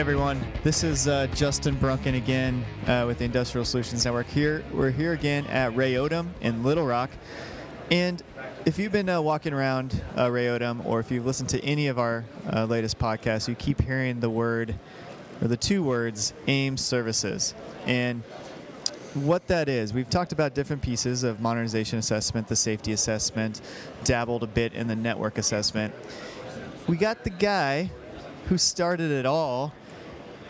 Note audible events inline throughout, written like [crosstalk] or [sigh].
Everyone, this is uh, Justin Brunken again uh, with the Industrial Solutions Network. Here, we're here again at Ray Odom in Little Rock, and if you've been uh, walking around uh, Ray Odom, or if you've listened to any of our uh, latest podcasts, you keep hearing the word or the two words AIM Services, and what that is. We've talked about different pieces of modernization assessment, the safety assessment, dabbled a bit in the network assessment. We got the guy who started it all,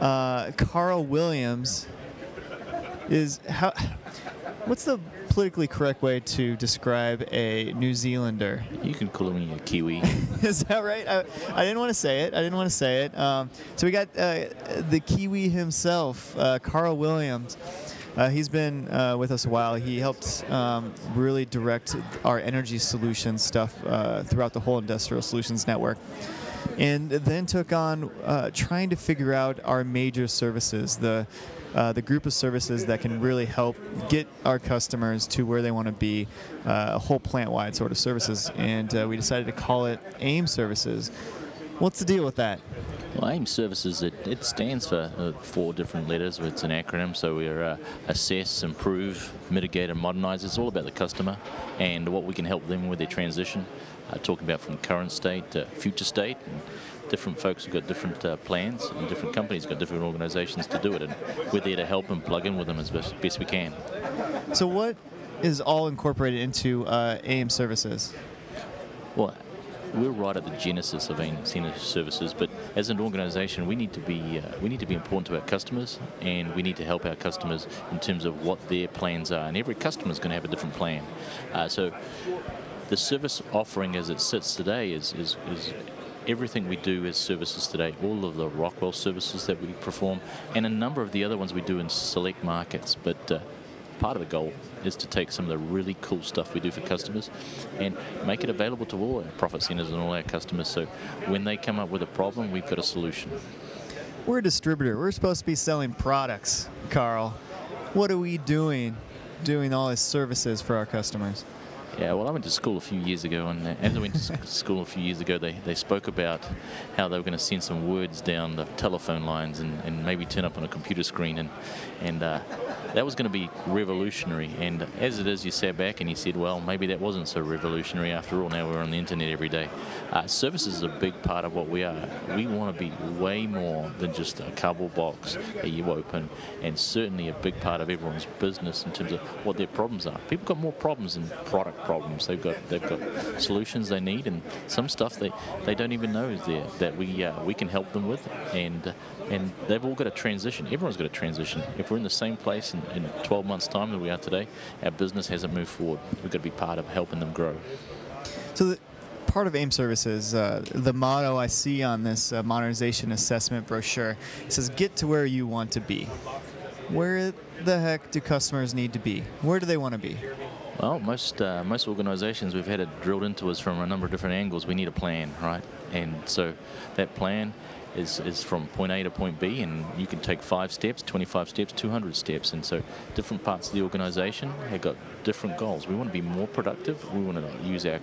uh, Carl Williams. Is how? What's the politically correct way to describe a New Zealander? You can call me a Kiwi. [laughs] Is that right? I, I didn't want to say it. I didn't want to say it. Um, so we got uh, the Kiwi himself, uh, Carl Williams. Uh, he's been uh, with us a while. He helped um, really direct our energy solutions stuff uh, throughout the whole Industrial Solutions Network. And then took on uh, trying to figure out our major services, the uh, the group of services that can really help get our customers to where they want to be, uh, a whole plant-wide sort of services. And uh, we decided to call it AIM Services. What's the deal with that? Well, AIM Services, it, it stands for uh, four different letters. It's an acronym, so we're uh, assess, improve, mitigate, and modernize. It's all about the customer and what we can help them with their transition. Uh, talking about from current state to future state. And different folks have got different uh, plans, and different companies have got different organizations to do it. And we're there to help and plug in with them as best, best we can. So, what is all incorporated into uh, AIM Services? Well, we're right at the genesis of AIM services, but as an organisation, we need to be uh, we need to be important to our customers, and we need to help our customers in terms of what their plans are. And every customer is going to have a different plan. Uh, so, the service offering as it sits today is, is, is everything we do as services today, all of the Rockwell services that we perform, and a number of the other ones we do in select markets. But uh, part of the goal is to take some of the really cool stuff we do for customers and make it available to all our profit centers and all our customers. So when they come up with a problem, we've got a solution. We're a distributor. We're supposed to be selling products, Carl. What are we doing, doing all these services for our customers? Yeah, well, I went to school a few years ago, and as I went to school a few years ago, they, they spoke about how they were going to send some words down the telephone lines and, and maybe turn up on a computer screen, and and uh, that was going to be revolutionary. And as it is, you sat back and you said, well, maybe that wasn't so revolutionary after all. Now we're on the internet every day. Uh, services is a big part of what we are. We want to be way more than just a cardboard box that you open, and certainly a big part of everyone's business in terms of what their problems are. People got more problems than product problems. They've got they've got solutions they need, and some stuff they, they don't even know is there that we uh, we can help them with, and and they've all got a transition. Everyone's got a transition. If we're in the same place in, in 12 months' time that we are today, our business hasn't moved forward. We've got to be part of helping them grow. So. The- part of AIM Services, uh, the motto I see on this uh, modernization assessment brochure says, "Get to where you want to be." Where the heck do customers need to be? Where do they want to be? Well, most uh, most organisations we've had it drilled into us from a number of different angles. We need a plan, right? And so that plan is, is from point A to point B, and you can take five steps, 25 steps, 200 steps. And so different parts of the organisation have got different goals. We want to be more productive. We want to use our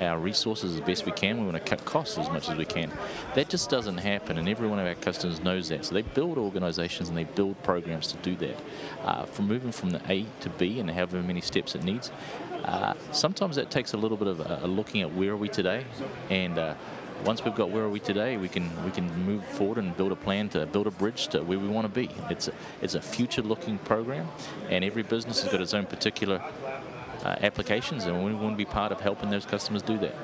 our resources as best we can. We want to cut costs as much as we can. That just doesn't happen, and every one of our customers knows that. So they build organizations and they build programs to do that. Uh, from moving from the A to B and however many steps it needs, uh, sometimes that takes a little bit of a, a looking at where are we today and uh, once we've got where are we today, we can we can move forward and build a plan to build a bridge to where we want to be. It's a, it's a future-looking program, and every business has got its own particular uh, applications, and we want to be part of helping those customers do that.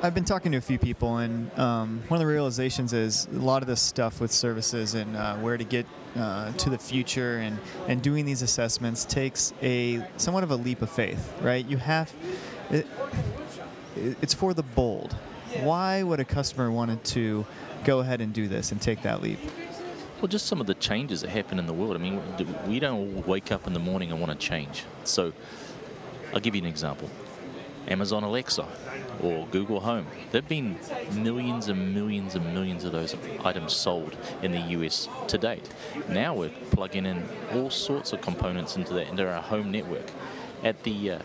I've been talking to a few people, and um, one of the realizations is a lot of this stuff with services and uh, where to get uh, to the future and, and doing these assessments takes a somewhat of a leap of faith, right? You have it, it's for the bold. Why would a customer wanted to go ahead and do this and take that leap? Well, just some of the changes that happen in the world. I mean, we don't wake up in the morning and want to change. So, I'll give you an example. Amazon Alexa or Google Home. There have been millions and millions and millions of those items sold in the US to date. Now we're plugging in all sorts of components into that into our home network. At the uh,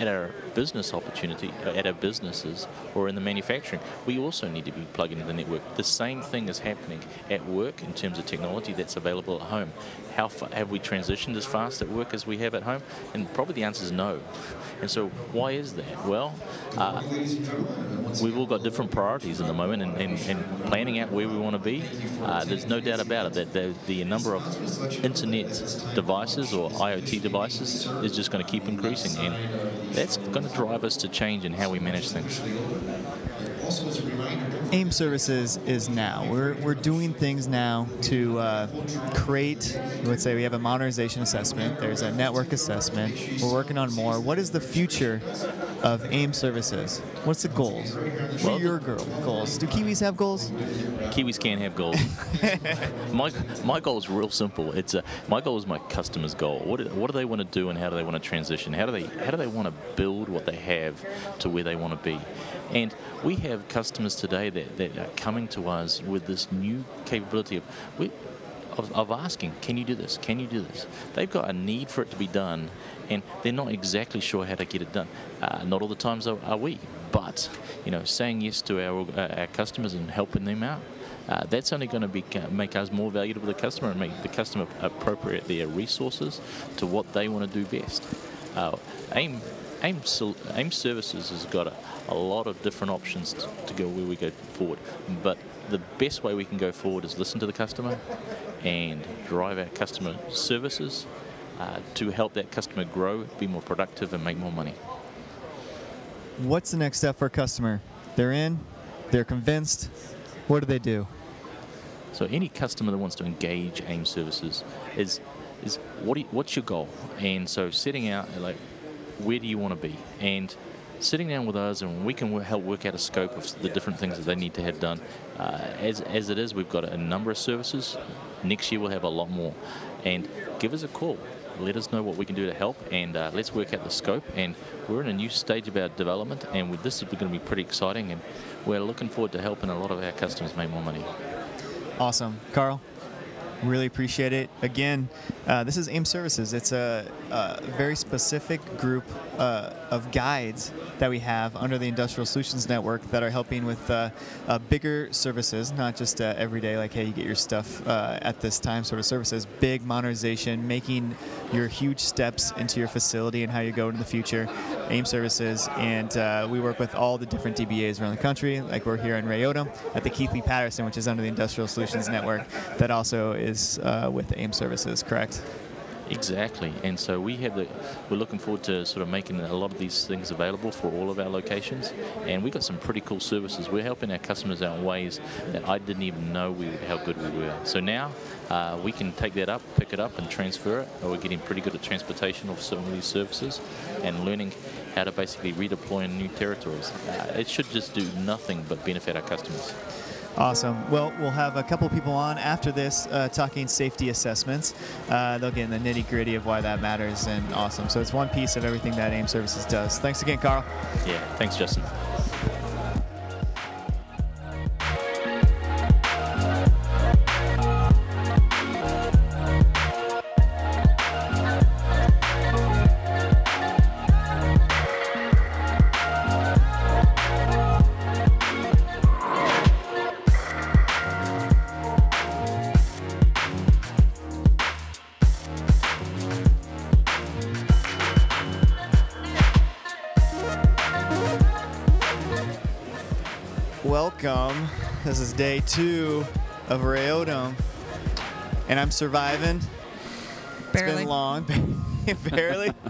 at our business opportunity, uh, at our businesses, or in the manufacturing, we also need to be plugged into the network. The same thing is happening at work in terms of technology that's available at home. How have we transitioned as fast at work as we have at home? And probably the answer is no. And so, why is that? Well, uh, we've all got different priorities at the moment, and, and, and planning out where we want to be. Uh, there's no doubt about it that the, the number of internet devices or IoT devices is just going to keep increasing, and that's going to drive us to change in how we manage things. AIM Services is now. We're, we're doing things now to uh, create, let's say we have a modernization assessment, there's a network assessment, we're working on more. What is the future of AIM Services? What's the goals? What Well, are your girl goals? Do Kiwis have goals? Kiwis can't have goals. [laughs] my, my goal is real simple. It's uh, my goal is my customer's goal. What do, what do they want to do, and how do they want to transition? How do they how do they want to build what they have to where they want to be? And we have customers today that, that are coming to us with this new capability of we, of, of asking, can you do this? Can you do this? They've got a need for it to be done, and they're not exactly sure how to get it done. Uh, not all the times are, are we, but you know, saying yes to our uh, our customers and helping them out. Uh, that's only going to be, make us more valuable to the customer and make the customer appropriate their resources to what they want to do best. Uh, AIM, AIM, AIM Services has got a, a lot of different options to, to go where we go forward, but the best way we can go forward is listen to the customer and drive our customer services uh, to help that customer grow, be more productive, and make more money. What's the next step for a customer? They're in, they're convinced. What do they do? So any customer that wants to engage AIM services is is what you, what's your goal? And so setting out like where do you want to be and sitting down with us and we can help work out a scope of the different things that they need to have done. Uh, as as it is, we've got a number of services. Next year we'll have a lot more, and give us a call. Let us know what we can do to help, and uh, let's work out the scope. And we're in a new stage of our development, and with this is going to be pretty exciting. And we're looking forward to helping a lot of our customers make more money. Awesome. Carl, really appreciate it. Again, uh, this is AIM Services. It's a, a very specific group uh, of guides that we have under the Industrial Solutions Network that are helping with uh, uh, bigger services, not just uh, everyday, like, hey, you get your stuff uh, at this time sort of services, big modernization, making your huge steps into your facility and how you go in the future. AIM Services, and uh, we work with all the different DBAs around the country. Like we're here in Rayota at the Keithley Patterson, which is under the Industrial Solutions Network, that also is with AIM Services, correct? Exactly, and so we have the. We're looking forward to sort of making a lot of these things available for all of our locations, and we've got some pretty cool services. We're helping our customers out in ways that I didn't even know we how good we were. So now uh, we can take that up, pick it up, and transfer it. We're getting pretty good at transportation of some of these services, and learning how to basically redeploy in new territories. Uh, it should just do nothing but benefit our customers. Awesome. Well, we'll have a couple people on after this uh, talking safety assessments. Uh, they'll get in the nitty gritty of why that matters, and awesome. So it's one piece of everything that AIM Services does. Thanks again, Carl. Yeah, thanks, Justin. This is day two of Rayodom, and I'm surviving. It's been long, [laughs] barely. [laughs]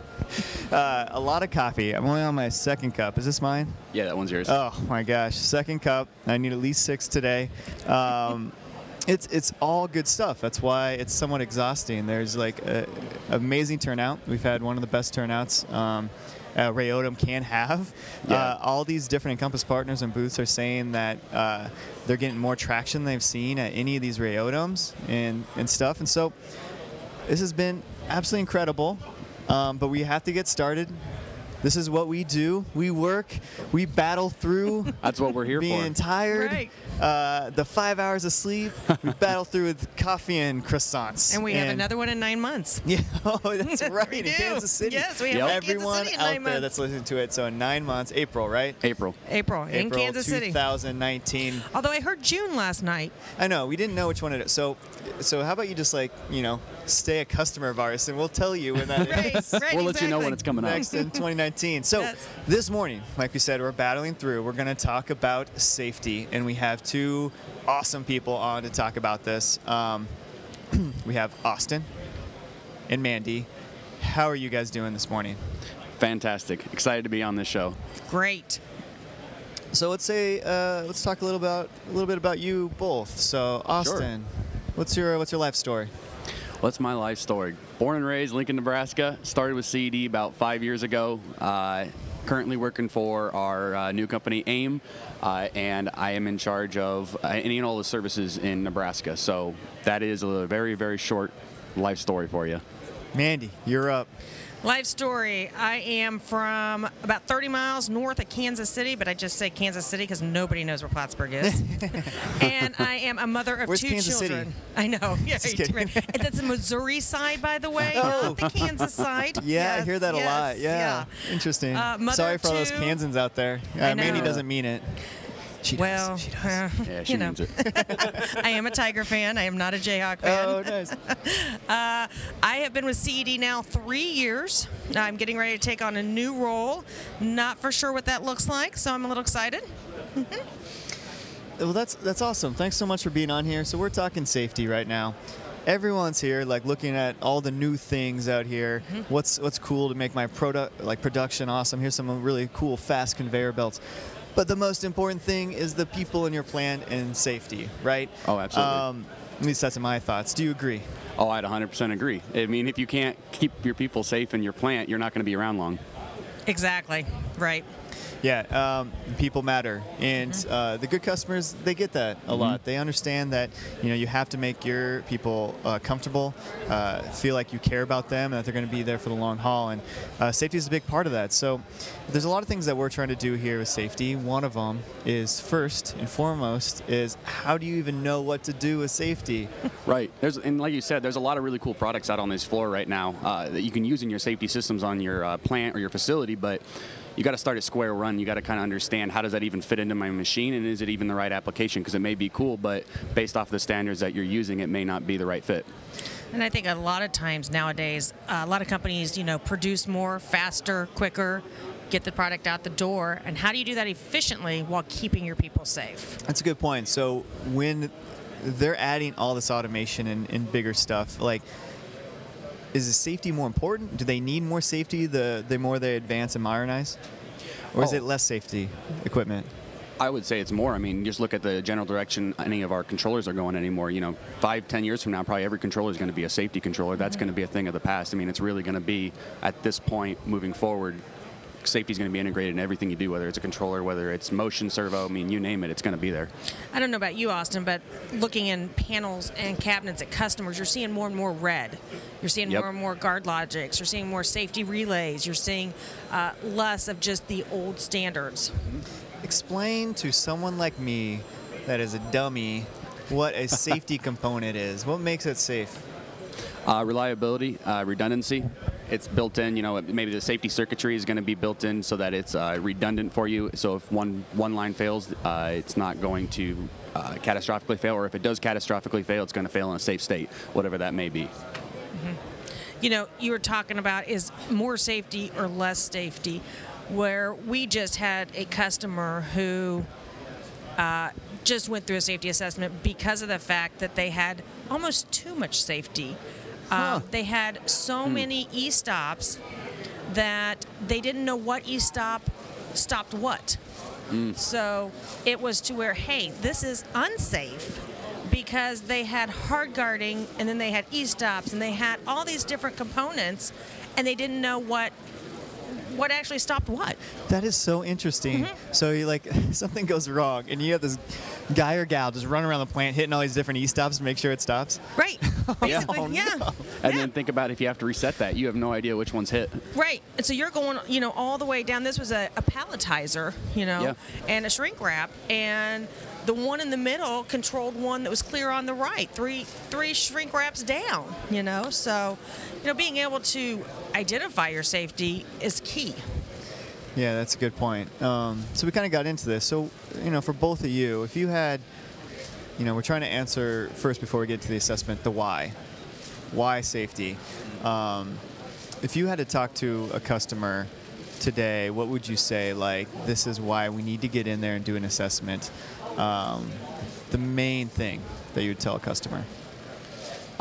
Uh, a lot of coffee. I'm only on my second cup. Is this mine? Yeah, that one's yours. Oh my gosh, second cup. I need at least six today. Um, [laughs] it's it's all good stuff. That's why it's somewhat exhausting. There's like a, amazing turnout. We've had one of the best turnouts. Um, uh, Rayodom can have. Yeah. Uh, all these different Encompass partners and booths are saying that uh, they're getting more traction than they've seen at any of these Rayodoms and, and stuff. And so this has been absolutely incredible. Um, but we have to get started. This is what we do. We work. We battle through. [laughs] That's what we're here being for. tired. Right. Uh, the five hours of sleep. we [laughs] battle through with coffee and croissants. And we have another one in nine months. [laughs] Yeah, oh, that's right. In do. Kansas City. Yes, we have Yep. one in Kansas Everyone City in out nine there months. that's listening to it. So in nine months, April, right? April. April, in April Kansas City. 2019. Although I heard June last night. I know we didn't know which one it is. So, so how about you just like you know stay a customer of ours and we'll tell you when that is. Right, right. We'll let you know when it's coming out. Next in 2019. So Yes. this morning, like we said, we're battling through. We're going to talk about safety, and we have two awesome people on to talk about this. Um, [clears throat] we have Austin and Mandy. How are you guys doing this morning? Fantastic. Excited to be on this show. Great. So let's say uh, let's talk a little about a little bit about you both. So Austin, what's your what's your life story? What's my life story? Born and raised Lincoln, Nebraska. Started with CED about five years ago. Uh, currently working for our uh, new company AIM, uh, and I am in charge of uh, any and all the services in Nebraska. So that is a very very short life story for you. Mandy, you're up. Life story. I am from about 30 miles north of Kansas City, but I just say Kansas City because nobody knows where Plattsburg is. [laughs] and I am a mother of Where's two Kansas City? children. I know. [laughs] Yeah, Just kidding. right. And That's the Missouri side, by the way, Oh. not the Kansas side. [laughs] Yeah, I hear that a lot. Yeah, interesting. Uh, Sorry for all those. Kansans out there. I Uh, Mandy doesn't mean it. She does. Well, she does. uh, Yeah, she you know, it. [laughs] I am a Tiger fan. I am not a Jayhawk fan. Oh, nice. [laughs] I have been with CED now three years. I'm getting ready to take on a new role. Not for sure what that looks like, so I'm a little excited. [laughs] Well, that's that's awesome. Thanks so much for being on here. So we're talking safety right now. Everyone's here, like looking at all the new things out here. Mm-hmm. What's what's cool to make my product like production awesome? Here's some really cool fast conveyor belts. But the most important thing is the people in your plant and safety, right? Oh, absolutely. Um, at least that's my thoughts. Do you agree? Oh, I'd 100% agree. I mean, if you can't keep your people safe in your plant, you're not going to be around long. Exactly. Right. Yeah, um, people matter, and uh, the good customers they get that a lot. They understand that you know you have to make your people uh, comfortable, uh, feel like you care about them, and that they're going to be there for the long haul. And uh, safety is a big part of that. So there's a lot of things that we're trying to do here with safety. One of them is first and foremost is how do you even know what to do with safety? [laughs] Right. There's and like you said, there's a lot of really cool products out on this floor right now uh, that you can use in your safety systems on your uh, plant or your facility, but you got to start at square one. You got to kind of understand how does that even fit into my machine, and is it even the right application? Because it may be cool, but based off the standards that you're using, it may not be the right fit. And I think a lot of times nowadays, uh, a lot of companies, you know, produce more, faster, quicker, get the product out the door. And how do you do that efficiently while keeping your people safe? That's a good point. So when they're adding all this automation and, and bigger stuff, like is the safety more important? Do they need more safety the the more they advance and modernize? Or is Oh. it less safety equipment? I would say it's more. I mean, just look at the general direction any of our controllers are going anymore. You know, five, ten years from now, probably every controller is going to be a safety controller. That's mm-hmm. going to be a thing of the past. I mean, it's really going to be at this point moving forward. Safety is going to be integrated in everything you do, whether it's a controller, whether it's motion, servo. I mean, you name it, it's going to be there. I don't know about you, Austin, but looking in panels and cabinets at customers, you're seeing more and more red. You're seeing Yep. more and more GuardLogix. You're seeing more safety relays. You're seeing uh, less of just the old standards. Explain to someone like me that is a dummy what a safety [laughs] component is. What makes it safe? Uh, reliability, uh, redundancy. It's built in. You know, maybe the safety circuitry is going to be built in so that it's uh, redundant for you. So if one one line fails, uh, it's not going to uh, catastrophically fail, or if it does catastrophically fail, it's going to fail in a safe state, whatever that may be. you know, you were talking about is more safety or less safety, where we just had a customer who uh, just went through a safety assessment because of the fact that they had almost too much safety. Uh, they had so many e stops that they didn't know what e stop stopped what. So it was to where, hey, this is unsafe because they had hard guarding and then they had e stops and they had all these different components and they didn't know what what actually stopped what. That is so interesting. Mm-hmm. So you like [laughs] something goes wrong, and you have this guy or gal just running around the plant hitting all these different e stops to make sure it stops. Right. [laughs] Oh, Basically, yeah. And Yeah. then think about if you have to reset that, you have no idea which one's hit. Right. And so you're going, you know, all the way down. This was a, a palletizer, you know, Yeah. and a shrink wrap, and the one in the middle controlled one that was clear on the right. Three three shrink wraps down, you know. So, you know, being able to identify your safety is key. Yeah, that's a good point. Um, so we kind of got into this. So, you know, for both of you, if you had, you know, we're trying to answer first before we get to the assessment the why. Why safety? Um, if you had to talk to a customer today, what would you say? Like, this is why we need to get in there and do an assessment. Um, the main thing that you would tell a customer.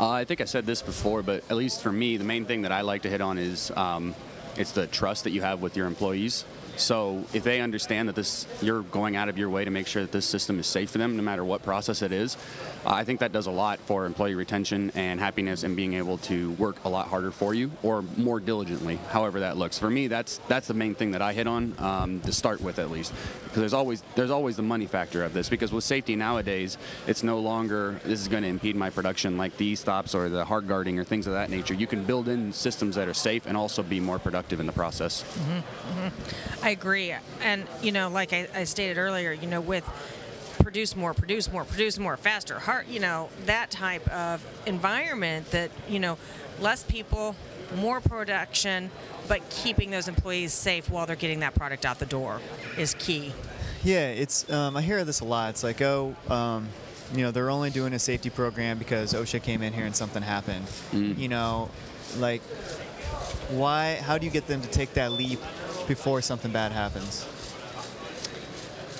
Uh, I think I said this before, but at least for me, the main thing that I like to hit on is um, it's the trust that you have with your employees. So if they understand that this, you're going out of your way to make sure that this system is safe for them, no matter what process it is, uh, I think that does a lot for employee retention and happiness, and being able to work a lot harder for you or more diligently, however that looks. For me, that's that's the main thing that I hit on um, to start with, at least, because there's always there's always the money factor of this. Because with safety nowadays, it's no longer this is going to impede my production like the stops or the hard guarding or things of that nature. You can build in systems that are safe and also be more productive in the process. I agree. And, you know, like I, I stated earlier, you know, with produce more, produce more, produce more, faster, hard, you know, that type of environment that, you know, less people, more production, but keeping those employees safe while they're getting that product out the door is key. Yeah, it's. Um, I hear this a lot. It's like, oh, um, you know, they're only doing a safety program because OSHA came in here and something happened. You know, like, why? How do you get them to take that leap before something bad happens?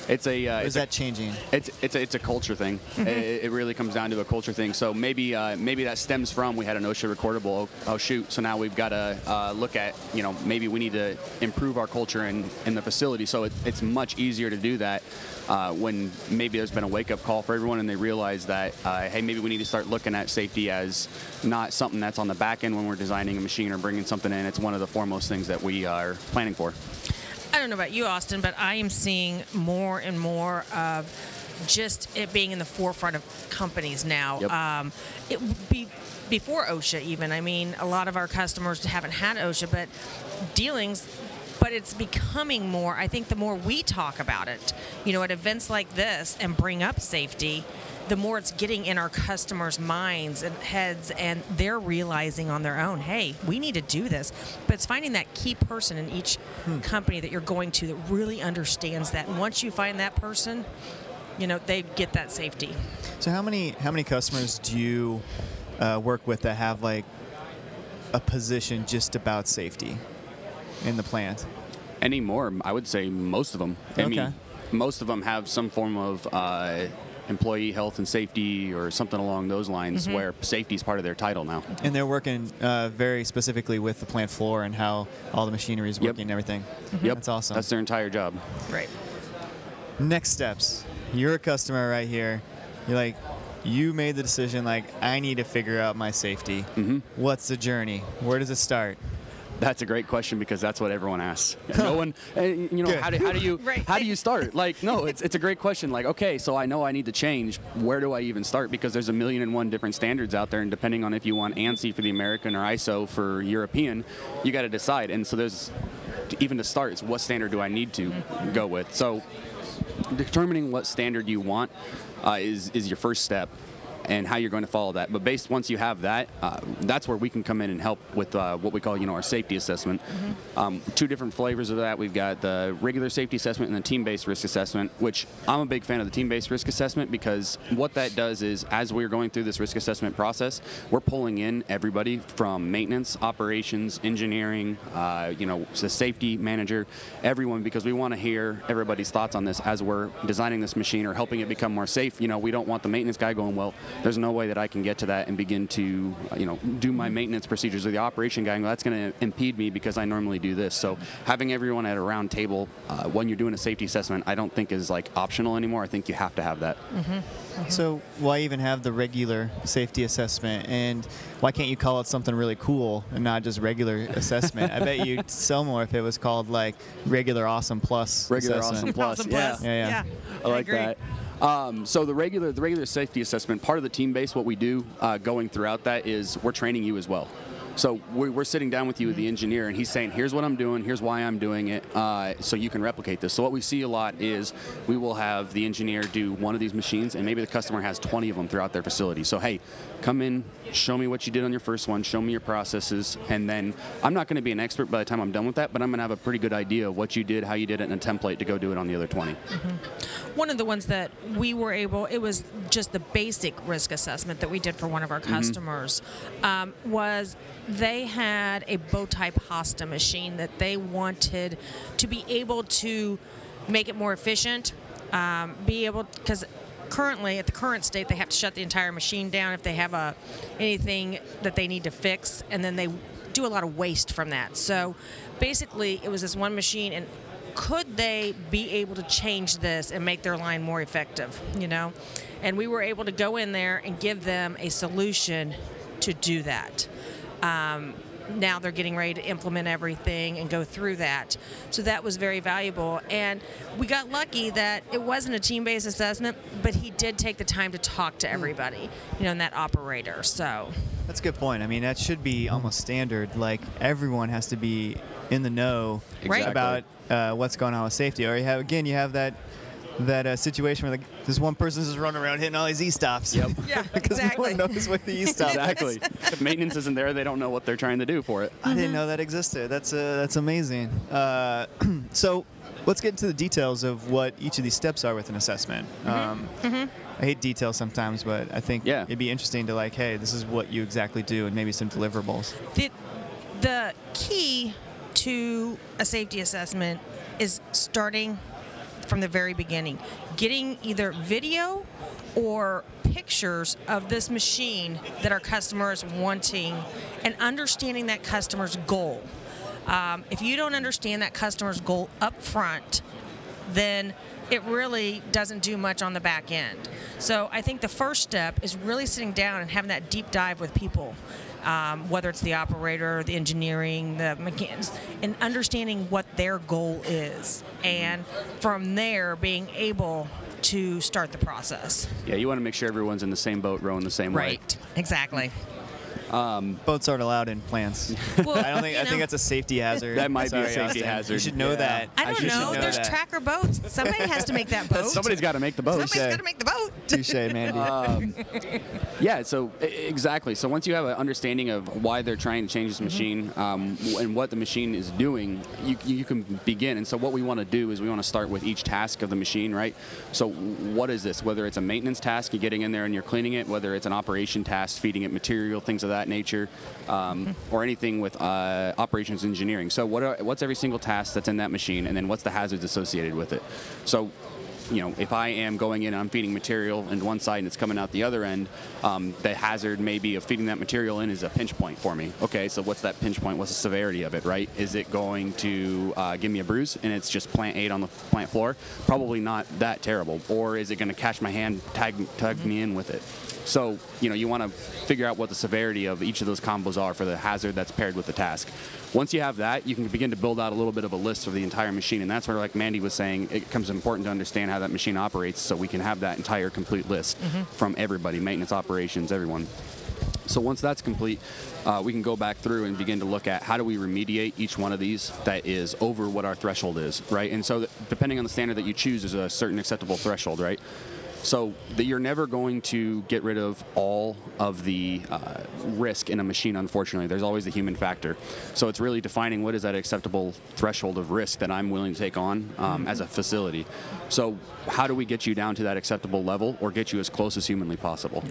It's a uh, is a- that changing? It's it's a, it's a culture thing. Mm-hmm. It, it really comes down to a culture thing. So maybe uh, maybe that stems from we had an OSHA recordable. Oh shoot! So now we've got to uh, look at you know maybe we need to improve our culture in in the facility. So it, it's much easier to do that uh, when maybe there's been a wake up call for everyone and they realize that uh, hey maybe we need to start looking at safety as not something that's on the back end when we're designing a machine or bringing something in. It's one of the foremost things that we are planning for. I don't know about you, Austin, but I am seeing more and more of just it being in the forefront of companies now. Yep. Um, it would be before OSHA, even. I mean, a lot of our customers haven't had OSHA, but dealings. But it's becoming more. I think the more we talk about it, you know, at events like this and bring up safety, the more it's getting in our customers' minds and heads, and they're realizing on their own, hey, we need to do this. But it's finding that key person in each company that you're going to that really understands that. And once you find that person, you know, they get that safety. So how many how many customers do you uh, work with that have like a position just about safety in the plant? Anymore, I would say most of them. I Okay. mean, most of them have some form of uh, employee health and safety or something along those lines where safety is part of their title now. And they're working uh, very specifically with the plant floor and how all the machinery is Yep. working and everything. Yep. That's awesome. That's their entire job. Right. Next steps. You're a customer right here. You're like, you made the decision, like, I need to figure out my safety. Mm-hmm. What's the journey? Where does it start? That's a great question because that's what everyone asks. [laughs] no one, uh, you know, how do, how do you [laughs] Right. how do you start? Like, no, it's it's a great question. Like, okay, so I know I need to change. Where do I even start? Because there's a million and one different standards out there, and depending on if you want ANSI for the American or ISO for European, you got to decide. And so there's even to start, it's what standard do I need to go with? So determining what standard you want uh, is is your first step and how you're going to follow that. But based once you have that uh, that's where we can come in and help with uh, what we call you know our safety assessment. Um, two different flavors of that. We've got the regular safety assessment and the team-based risk assessment which i'm a big fan of the team-based risk assessment because what that does is as we're going through this risk assessment process we're pulling in everybody from maintenance operations engineering uh, you know the safety manager everyone because we want to hear everybody's thoughts on this as we're designing this machine or helping it become more safe. You know we don't want the maintenance guy going well there's no way that i can get to that and begin to uh, you know do my maintenance procedures with the operation guy and go, that's going to impede me because i normally do this so having everyone at a round table uh, when you're doing a safety assessment i don't think is like optional anymore i think you have to have that So why even have the regular safety assessment? And why can't you call it something really cool and not just regular [laughs] assessment? I bet you'd sell more if it was called like regular awesome plus Regular assessment. awesome plus Awesome yeah plus. Yeah, yeah. I like agree. that. Um, so the regular the regular safety assessment part of the team base, what we do uh, going throughout that is we're training you as well. So we're, sitting down with you the engineer, and he's saying, "Here's what I'm doing. Here's why I'm doing it, uh, so you can replicate this." So what we see a lot is we will have the engineer do one of these machines, and maybe the customer has 20 of them throughout their facility. So hey, come in, show me what you did on your first one, show me your processes, and then I'm not going to be an expert by the time I'm done with that, but I'm going to have a pretty good idea of what you did, how you did it, and a template to go do it on the other 20. One of the ones that we were able, it was just the basic risk assessment that we did for one of our customers, um, was they had a bow type Hosta machine that they wanted to be able to make it more efficient, um, be able, because currently at the current state they have to shut the entire machine down if they have a anything that they need to fix and then they do a lot of waste from that. So basically it was this one machine and could they be able to change this and make their line more effective you know? And we were able to go in there and give them a solution to do that. Um, now they're getting ready to implement everything and go through that. So that was very valuable. And we got lucky that it wasn't a team based assessment, but he did take the time to talk to everybody, you know, and that operator. So That's a good point. I mean, that should be almost standard. Like everyone has to be in the know Right. about uh, what's going on with safety. Or you have again, you have that that uh, situation where like, this one person's just running around hitting all these e-stops. Yep. Yeah, [laughs] because exactly. no one knows what the e-stop. Exactly. [laughs] if maintenance isn't there, they don't know what they're trying to do for it. I didn't know that existed. That's uh, that's amazing. Uh, [clears throat] so let's get into the details of what each of these steps are with an assessment. Um, I hate details sometimes, but I think Yeah. it'd be interesting to like, hey, this is what you exactly do, and maybe some deliverables. the, the key to a safety assessment is starting from the very beginning, getting either video or pictures of this machine that our customer is wanting and understanding that customer's goal. Um, if you don't understand that customer's goal up front, then it really doesn't do much on the back end. So I think the first step is really sitting down and having that deep dive with people, um, whether it's the operator, the engineering, the mechanics, and understanding what their goal is. And from there, being able to start the process. Yeah, you want to make sure everyone's in the same boat, rowing the same way. Right, exactly. Um, boats aren't allowed in plants. Well, [laughs] I don't think. you I think that's a safety hazard. That might be a safety Austin. hazard. You should know Yeah. that. I don't you should know. There's that. tracker boats. Somebody has to make that [laughs] boat. Somebody's got to make the boat. Somebody's got to make the boat. Touche, Mandy. Um, yeah, so exactly. So once you have an understanding of why they're trying to change this mm-hmm. machine um, and what the machine is doing, you, you can begin. And so what we want to do is we want to start with each task of the machine, right? So what is this? Whether it's a maintenance task, you're getting in there and you're cleaning it, whether it's an operation task, feeding it material, things of that nature, um, or anything with uh, operations engineering. So what are, what's every single task that's in that machine, and then what's the hazards associated with it? So you know, if I am going in and I'm feeding material in one side and it's coming out the other end, um, the hazard maybe of feeding that material in is a pinch point for me. Okay, so what's that pinch point? What's the severity of it, right? Is it going to uh, give me a bruise and it's just plant aid on the plant floor? Probably not that terrible. Or is it going to catch my hand, tag, tug me in with it? So, you know, you want to figure out what the severity of each of those combos are for the hazard that's paired with the task. Once you have that, you can begin to build out a little bit of a list of the entire machine. And that's where, like Mandy was saying, it becomes important to understand how that machine operates so we can have that entire complete list from everybody maintenance, operations, everyone. So once that's complete, uh, we can go back through and begin to look at how do we remediate each one of these that is over what our threshold is, right? And so depending on the standard that you choose, is a certain acceptable threshold, right? So that you're never going to get rid of all of the uh, risk in a machine. Unfortunately, there's always the human factor. So it's really defining what is that acceptable threshold of risk that I'm willing to take on um, as a facility. So how do we get you down to that acceptable level, or get you as close as humanly possible?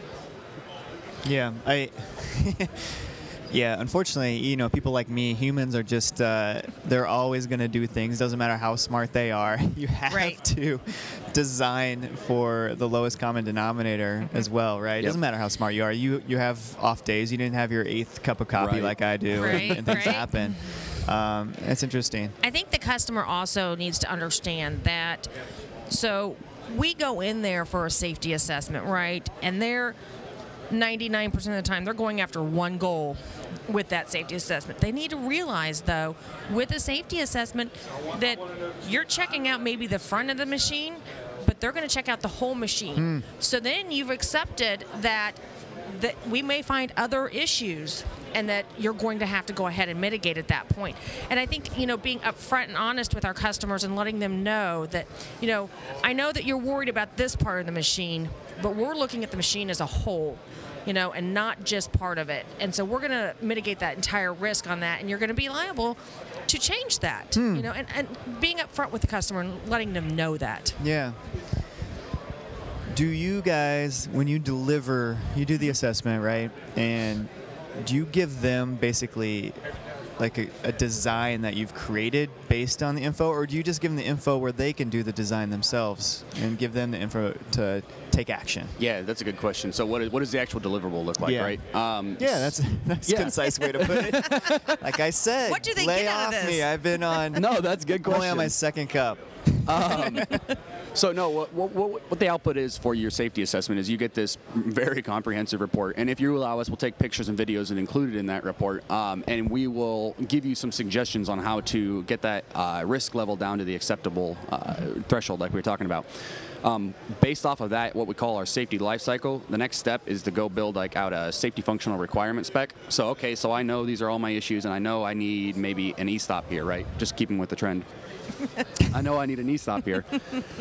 Yeah, I. [laughs] yeah, unfortunately, you know, people like me, humans are just, uh, they're always going to do things. Doesn't matter how smart they are. [laughs] You have Right. to design for the lowest common denominator as well, right? It Yep. doesn't matter how smart you are. You you have off days. You didn't have your eighth cup of coffee Right. like I do, Right, [laughs] and things right. happen. Um, it's interesting. I think the customer also needs to understand that. So we go in there for a safety assessment, right? And they're 99% of the time they're going after one goal with that safety assessment. They need to realize though with a safety assessment that you're checking out maybe the front of the machine, but they're going to check out the whole machine. Hmm. So then you've accepted that that we may find other issues and that you're going to have to go ahead and mitigate at that point. And I think, you know, being upfront and honest with our customers and letting them know that, you know, I know that you're worried about this part of the machine, but we're looking at the machine as a whole. You know, and not just part of it. And so we're going to mitigate that entire risk on that, and you're going to be liable to change that. Hmm. You know, and, and being upfront with the customer and letting them know that. Yeah. Do you guys, when you deliver, you do the assessment, right? And do you give them basically like a, a design that you've created based on the info, or do you just give them the info where they can do the design themselves and give them the info to take action? Yeah, that's a good question. So, what, is, what does the actual deliverable look like, Yeah. right? Um, Yeah, that's that's Yeah. a concise way to put it. [laughs] like I said, What do they lay get out off of me. I've been on. [laughs] No, that's a good I'm only on my second cup. So no, what, what, what, what the output is for your safety assessment is you get this very comprehensive report, and if you allow us, we'll take pictures and videos and include it in that report, um, and we will give you some suggestions on how to get that uh, risk level down to the acceptable uh, threshold, like we were talking about. Um, based off of that, what we call our safety life cycle, the next step is to go build like out a safety functional requirement spec. So okay, so I know these are all my issues, and I know I need maybe an e-stop here, right? Just keeping with the trend. [laughs] I know I need an e-stop here.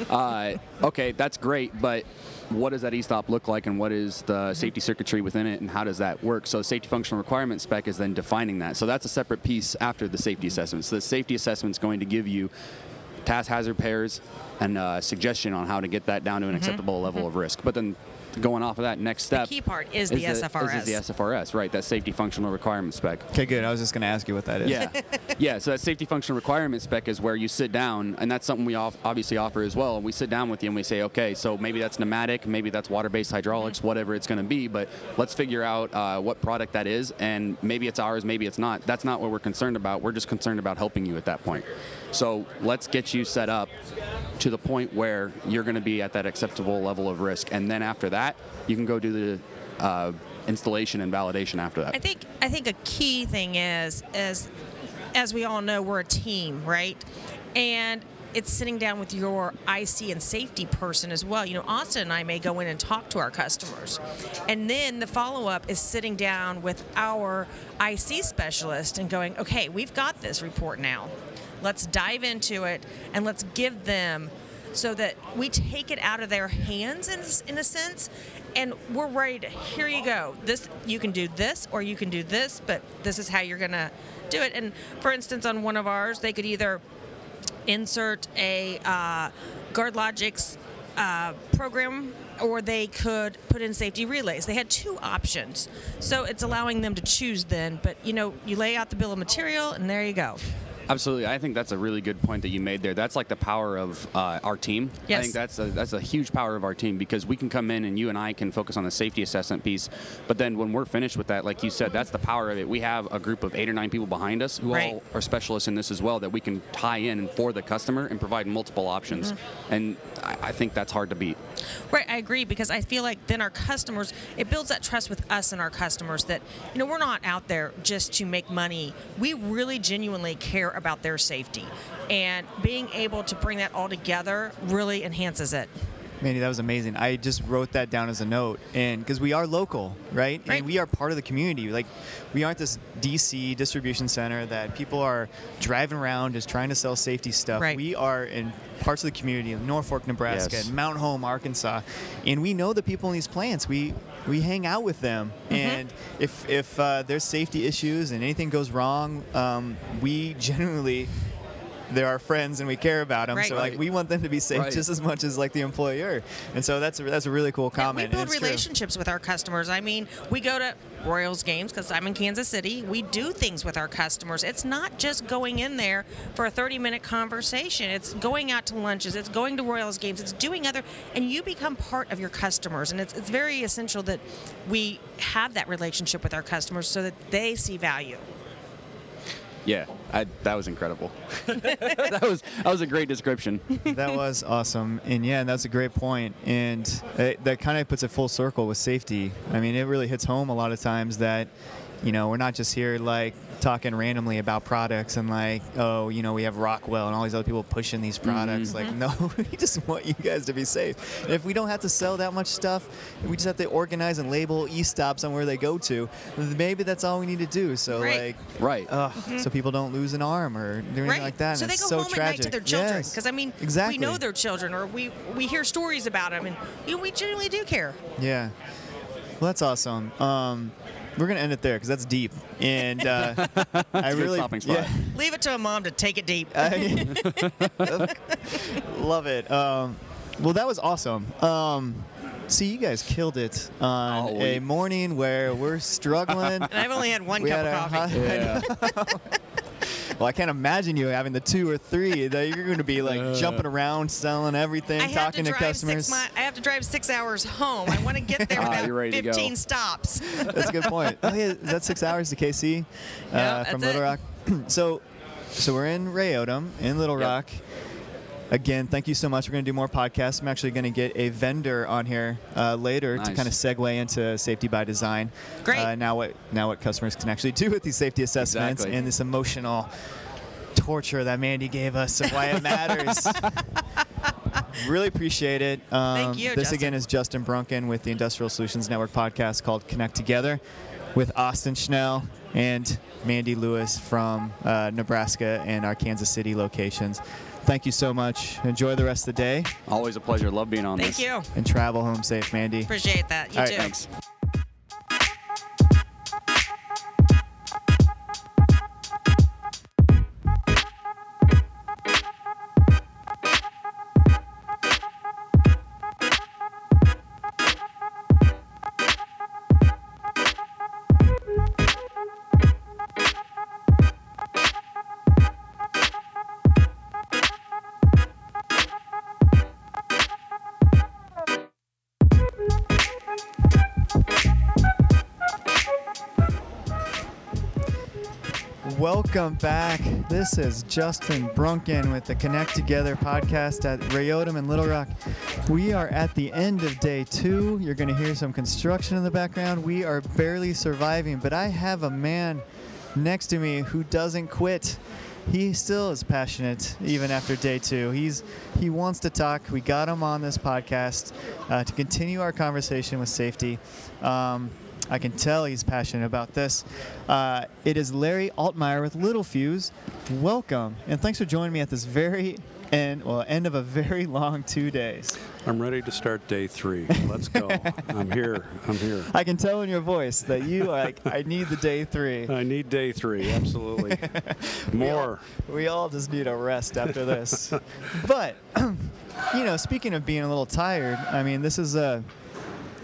Uh, okay, that's great, but what does that e-stop look like and what is the safety circuitry within it and how does that work? So safety functional requirement spec is then defining that. So that's a separate piece after the safety assessment. So the safety assessment is going to give you task hazard pairs and uh, suggestion on how to get that down to an acceptable level of risk. But then going off of that, next step The key part is the Is SFRS. Is the SFRS, right? That safety functional requirement spec. Okay, good. I was just going to ask you what that is. Yeah, [laughs] yeah. So that safety functional requirement spec is where you sit down, and that's something we off- obviously offer as well. We sit down with you and we say, okay, so maybe that's pneumatic, maybe that's water-based hydraulics, whatever it's going to be, but let's figure out uh, what product that is, and maybe it's ours, maybe it's not. That's not what we're concerned about. We're just concerned about helping you at that point. So let's get you set up to the point where you're going to be at that acceptable level of risk, and then after that, you can go do the uh, installation and validation after that. I think I think a key thing is is as we all know we're a team, right? And it's sitting down with your IC and safety person as well. You know, Austin and I may go in and talk to our customers. And then the follow up is sitting down with our IC specialist and going, okay, we've got this report now. Let's dive into it and let's give them so that we take it out of their hands in, in a sense and we're ready to here you go this you can do this or you can do this but this is how you're to do it and for instance on one of ours they could either insert a uh, GuardLogix uh, program or they could put in safety relays. They had two options. So it's allowing them to choose then, but you know, you lay out the bill of material and there you go. Absolutely, I think that's a really good point that you made there. That's like the power of uh, our team. Yes. I think that's a, that's a huge power of our team because we can come in and you and I can focus on the safety assessment piece. But then when we're finished with that, like you said, that's the power of it. We have a group of eight or nine people behind us who Right. all are specialists in this as well that we can tie in for the customer and provide multiple options. Mm-hmm. And I, I think that's hard to beat. Right, I agree because I feel like then our customers, it builds that trust with us and our customers that, you know, we're not out there just to make money. We really genuinely care about their safety. And being able to bring that all together really enhances it. Mandy, that was amazing. I just wrote that down as a note, and because we are local, right? Right. And we are part of the community. Like, we aren't this DC distribution center that people are driving around just trying to sell safety stuff. Right. We are in parts of the community, in Norfolk, Nebraska, Yes. and Mountain Home, Arkansas, and we know the people in these plants. We we hang out with them, and if if uh, there's safety issues and anything goes wrong, um, we [laughs] generally. They're our friends and we care about them, Right. so like we want them to be safe Right. just as much as like the employer, and so that's a, that's a really cool Yeah, comment. we build and it's true. relationships with our customers. I mean, we go to Royals games because I'm in Kansas City. We do things with our customers. It's not just going in there for a 30 minute conversation, it's going out to lunches, it's going to Royals games, it's doing other, and you become part of your customers. And it's, it's very essential that we have that relationship with our customers so that they see value. Yeah, I, that was incredible. [laughs] that was that was a great description. that was awesome, and yeah, that's a great point, and it, that kind of puts it full circle with safety. I mean, it really hits home a lot of times that you know, we're not just here like talking randomly about products and like, oh, you know, we have Rockwell and all these other people pushing these products. Like, no, [laughs] we just want you guys to be safe. And if we don't have to sell that much stuff, we just have to organize and label e-stops on where they go to. Maybe that's all we need to do. So Right. like, Right. ugh, so people don't lose an arm or do anything Right. like that. so and they it's go so home tragic. at night to their children. Yes. Because I mean, exactly. we know their children, or we we hear stories about them, and you know, we genuinely do care. Yeah. Well, that's awesome. Um, we're gonna end it there because that's deep, and uh, [laughs] I a good really stopping spot. [laughs] Leave it to a mom to take it deep. I [laughs] love it. Um, well, that was awesome. Um, see, you guys killed it on Oh, a morning where we're struggling. and I've only had one we cup had of coffee. hot- Yeah. Well, I can't imagine you having the two or three. [laughs] That you're going to be like jumping around, selling everything, I talking to to, customers. six mi- I have to drive six hours home. I want to get there [laughs] Ah, without you're ready to go. 15 stops. [laughs] That's a good point. Oh yeah, is that six hours to KC uh, Yeah, from Little it. Rock. [clears throat] so, so we're in Rayodom in Little Yep. Rock. Again, thank you so much. We're going to do more podcasts. I'm actually going to get a vendor on here uh, later to kind of segue into safety by design. Great. Uh, now what now what customers can actually do with these safety assessments Exactly. and this emotional torture that Mandy gave us of why it matters. [laughs] really appreciate it. Um, Thank you, This Justin. again is Justin Brunken with the Industrial Solutions Network podcast called Connect Together with Austin Schnell and Mandy Lewis from uh, Nebraska and our Kansas City locations. Thank you so much. Enjoy the rest of the day Always a pleasure. Love being on this. Thank this. you. and travel home safe, Mandy. Appreciate that. You All right, too. Thanks. Welcome back. This is Justin Brunken with the Connect Together podcast at Rayodom in Little Rock. We are at the end of day two. You're going to hear some construction in the background. We are barely surviving, but I have a man next to me who doesn't quit. He still is passionate even after day two. He's he wants to talk. We got him on this podcast uh, to continue our conversation with safety. Um, I can tell he's passionate about this. Uh, it is Larry Altmeyer with Littelfuse. Welcome, and thanks for joining me at this very end, well, end of a very [laughs] long two days. I'm ready to start day three. Let's go. [laughs] I'm here. I'm here. I can tell in your voice that you are like, I need the day three. I need day three. Absolutely. [laughs] More. We all just need a rest after this. but, [clears throat] you know, speaking of being a little tired, I mean, this is a.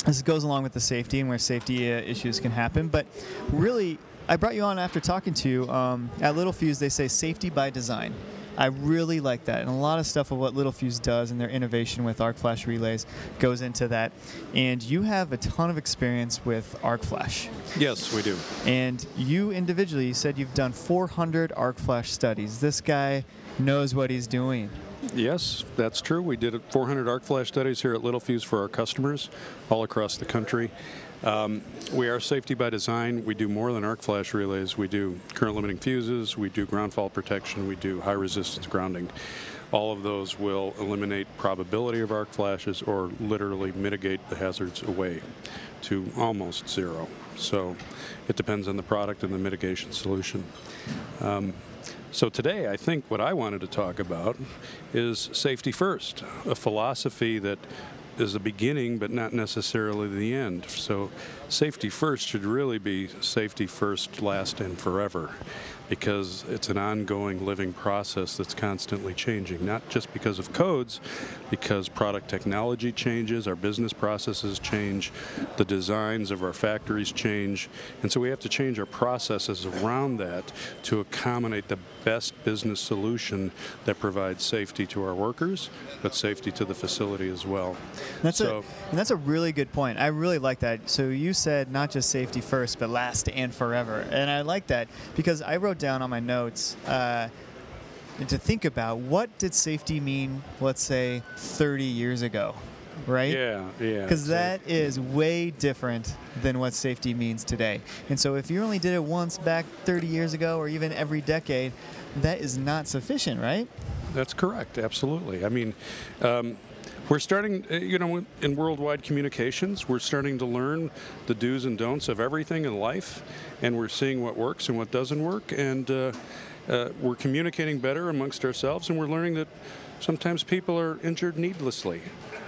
This goes along with the safety and where safety uh, issues can happen. But really, I brought you on after talking to you. Um, at Littelfuse, they say safety by design. I really like that. And a lot of stuff of what Littelfuse does and their innovation with arc flash relays goes into that. And you have a ton of experience with arc flash. Yes, we do. And you individually you said you've done 400 arc flash studies. This guy knows what he's doing. Yes, that's true. We did 400 arc flash studies here at Littelfuse for our customers all across the country. Um, we are safety by design. We do more than arc flash relays. We do current limiting fuses. We do ground fault protection. We do high resistance grounding. All of those will eliminate probability of arc flashes or literally mitigate the hazards away to almost zero. So it depends on the product and the mitigation solution. So today, I think what I wanted to talk about is safety first, a philosophy that is the beginning but not necessarily the end. So safety first should really be safety first, last, and forever because it's an ongoing living process that's constantly changing, not just because of codes, because product technology changes, our business processes change, the designs of our factories change, and so we have to change our processes around that to accommodate the best business solution that provides safety to our workers, but safety to the facility as well. That's so, a and that's a really good point. I really like that. So you said not just safety first, but last and forever, and I like that because I wrote down on my notes uh, to think about what did safety mean. Let's say 30 years ago. right? Yeah, yeah. Because that is way different than what safety means today. And so if you only did it once back 30 years ago or even every decade, that is not sufficient, right? That's correct. Absolutely. I mean, um, we're starting, uh, you know, in worldwide communications, we're starting to learn the do's and don'ts of everything in life, and we're seeing what works and what doesn't work, and uh, uh, we're communicating better amongst ourselves, and we're learning that sometimes people are injured needlessly.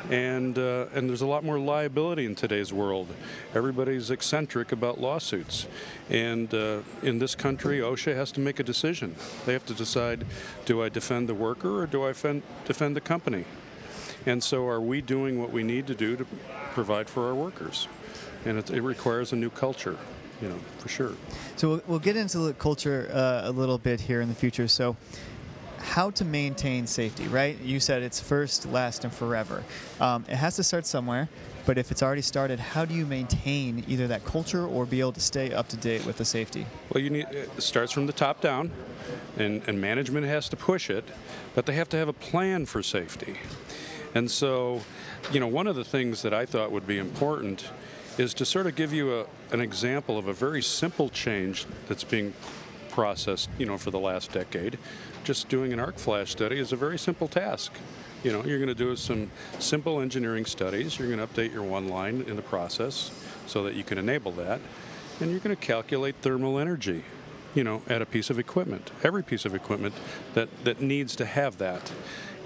And, uh, and there's a lot more liability in today's world. Everybody's eccentric about lawsuits. And uh, in this country, OSHA has to make a decision. They have to decide do I defend the worker or do I defend the company? And so, are we doing what we need to do to provide for our workers? And it, it requires a new culture, you know, for sure. So we'll, we'll get into the culture uh, a little bit here in the future. So, how to maintain safety, right? You said it's first, last, and forever. Um, it has to start somewhere, but if it's already started, how do you maintain either that culture or be able to stay up to date with the safety? Well, you need it starts from the top down, and, and management has to push it, but they have to have a plan for safety. And so, you know, one of the things that I thought would be important is to sort of give you a, an example of a very simple change that's being processed, you know, for the last decade. Just doing an arc flash study is a very simple task. You know, you're going to do some simple engineering studies. You're going to update your one line in the process so that you can enable that. And you're going to calculate thermal energy, you know, at a piece of equipment. Every piece of equipment that, that needs to have that.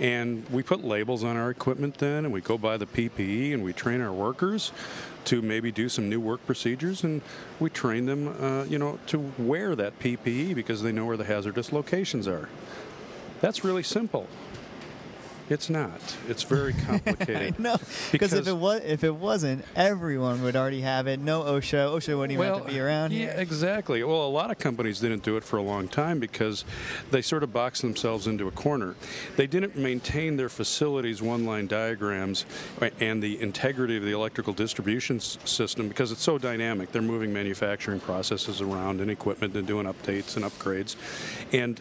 And we put labels on our equipment then, and we go by the PPE and we train our workers to maybe do some new work procedures, and we train them, uh, you know, to wear that PPE because they know where the hazardous locations are. That's really simple. It's not. It's very [laughs] complicated. No, because if it was, if it wasn't, everyone would already have it. No OSHA. OSHA wouldn't even have to be around yeah, here. exactly. Well, a lot of companies didn't do it for a long time because they sort of boxed themselves into a corner. They didn't maintain their facilities' one-line diagrams and the integrity of the electrical distribution system because it's so dynamic. They're moving manufacturing processes around and equipment and doing updates and upgrades, and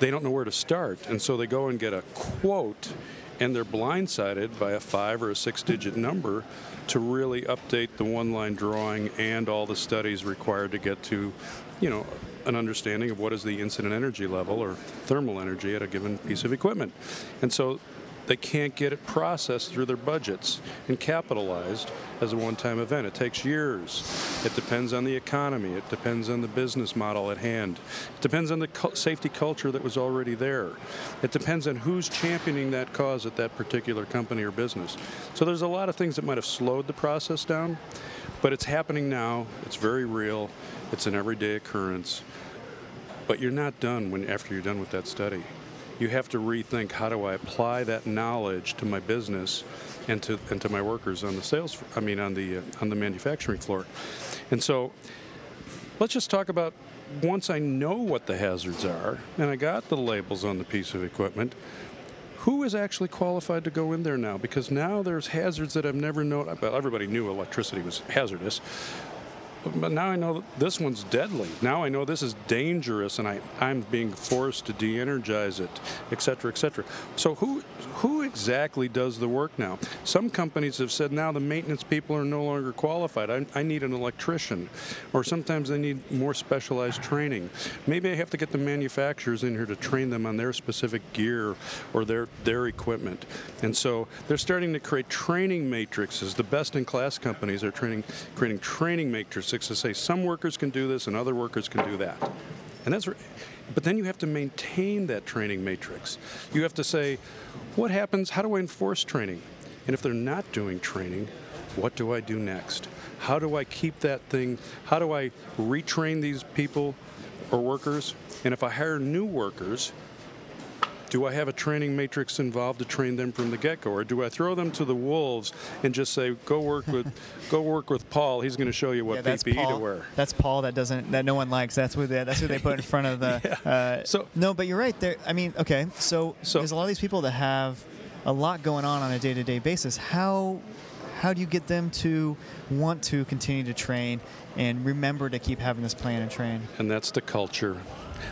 they don't know where to start. And so they go and get a quote, and they're blindsided by a five or a six digit number to really update the one line drawing and all the studies required to get to, you know, an understanding of what is the incident energy level or thermal energy at a given piece of equipment. And so they can't get it processed through their budgets and capitalized as a one time event. It takes years. It depends on the economy, it depends on the business model at hand, it depends on the safety culture that was already there, it depends on who's championing that cause at that particular company or business. So there's a lot of things that might have slowed the process down, but it's happening now, it's very real, it's an everyday occurrence. But you're not done when after you're done with that study you have to rethink how do I apply that knowledge to my business and to and to my workers on the sales I mean on the uh, on the manufacturing floor. And so let's just talk about once I know what the hazards are and I got the labels on the piece of equipment, who is actually qualified to go in there now? Because now there's hazards that I've never known. Well, everybody knew electricity was hazardous, but now I know this one's deadly. Now I know this is dangerous, and I, I'm being forced to de-energize it, et cetera, et cetera. So who who exactly does the work now? Some companies have said now the maintenance people are no longer qualified. I, I need an electrician, or sometimes they need more specialized training. Maybe I have to get the manufacturers in here to train them on their specific gear or their their equipment. And so they're starting to create training matrices. The best-in-class companies are training creating training matrices to say some workers can do this and other workers can do that. And that's, but then you have to maintain that training matrix. You have to say, what happens? How do I enforce training? And if they're not doing training, what do I do next? How do I keep that thing? How do I retrain these people or workers? And if I hire new workers, do I have a training matrix involved to train them from the get-go, or do I throw them to the wolves and just say, "Go work with, [laughs] go work with Paul. He's going to show you what yeah, PPE Paul. to wear." That's Paul. That doesn't. That no one likes. That's what they, that's who they put in front of the. [laughs] uh, So- no, but you're right. There. I mean, okay. So, So- there's a lot of these people that have a lot going on on a day-to-day basis. How how do you get them to want to continue to train and remember to keep having this plan and train? And that's the culture.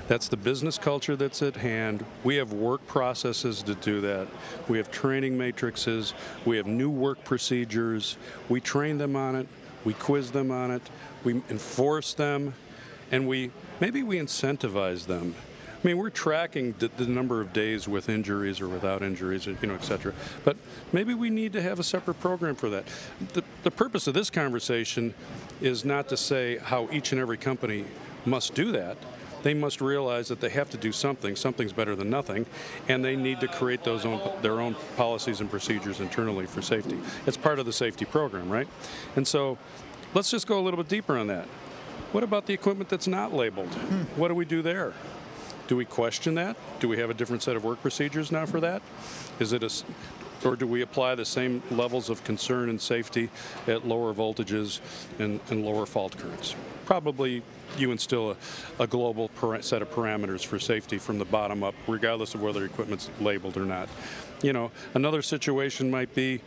That's the business culture that's at hand. We have work processes to do that. We have training matrices. We have new work procedures. We train them on it. We quiz them on it. We enforce them. And we maybe we incentivize them. I mean, we're tracking the, the, number of days with injuries or without injuries, you know, et cetera. But maybe we need to have a separate program for that. The, the purpose of this conversation is not to say how each and every company must do that. They must realize that they have to do something. Something's better than nothing, and they need to create those own, their own policies and procedures internally for safety. It's part of the safety program, right? And so, let's just go a little bit deeper on that. What about the equipment that's not labeled? Hmm. What do we do there? Do we question that? Do we have a different set of work procedures now for that? Is it a or do we apply the same levels of concern and safety at lower voltages and, and lower fault currents? Probably you instill a, a global set of parameters for safety from the bottom up, regardless of whether equipment's labeled or not. You know, another situation might be,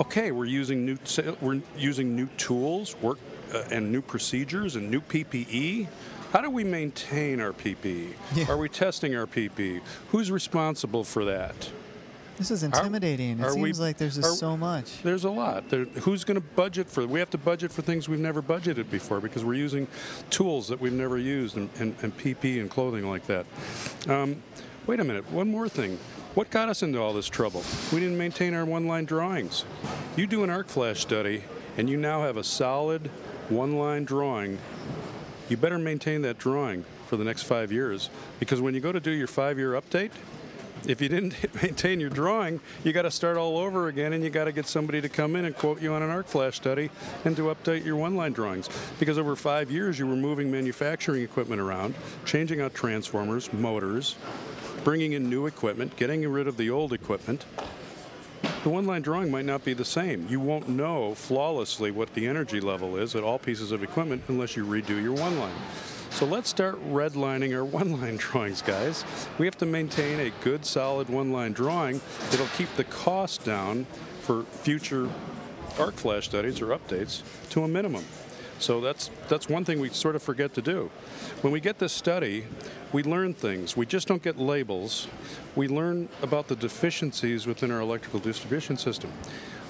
okay, we're using new we're using new tools, work, uh, and new procedures and new PPE how do we maintain our PPE? Yeah. Are we testing our PPE? Who's responsible for that? This is intimidating. Are, it seems we, like there's just are, so much. There's a lot. There, who's going to budget for? We have to budget for things we've never budgeted before because we're using tools that we've never used and, and, and PPE and clothing like that. Um, wait a minute. One more thing. What got us into all this trouble? We didn't maintain our one-line drawings. You do an arc flash study, and you now have a solid one-line drawing you better maintain that drawing for the next five years because when you go to do your five year update, if you didn't [laughs] maintain your drawing, you got to start all over again and you got to get somebody to come in and quote you on an arc flash study and to update your one line drawings. Because over five years, you were moving manufacturing equipment around, changing out transformers, motors, bringing in new equipment, getting rid of the old equipment, the one line drawing might not be the same. You won't know flawlessly what the energy level is at all pieces of equipment unless you redo your one line. So let's start redlining our [laughs] one line drawings, guys. We have to maintain a good, solid one line drawing that'll keep the cost down for future arc flash studies or updates to a minimum. So that's that's one thing we sort of forget to do. When we get this study, we learn things. We just don't get labels. We learn about the deficiencies within our electrical distribution system.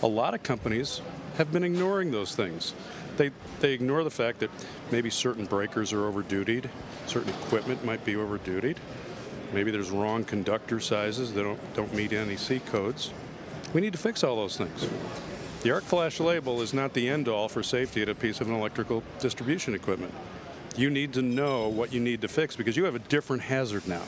A lot of companies have been ignoring those things. They, they ignore the fact that maybe certain breakers are overdutied, certain equipment might be overdutied, maybe there's wrong conductor sizes that don't, don't meet NEC codes. We need to fix all those things. The arc flash label is not the end all for safety at a piece of an electrical distribution equipment. You need to know what you need to fix because you have a different hazard now.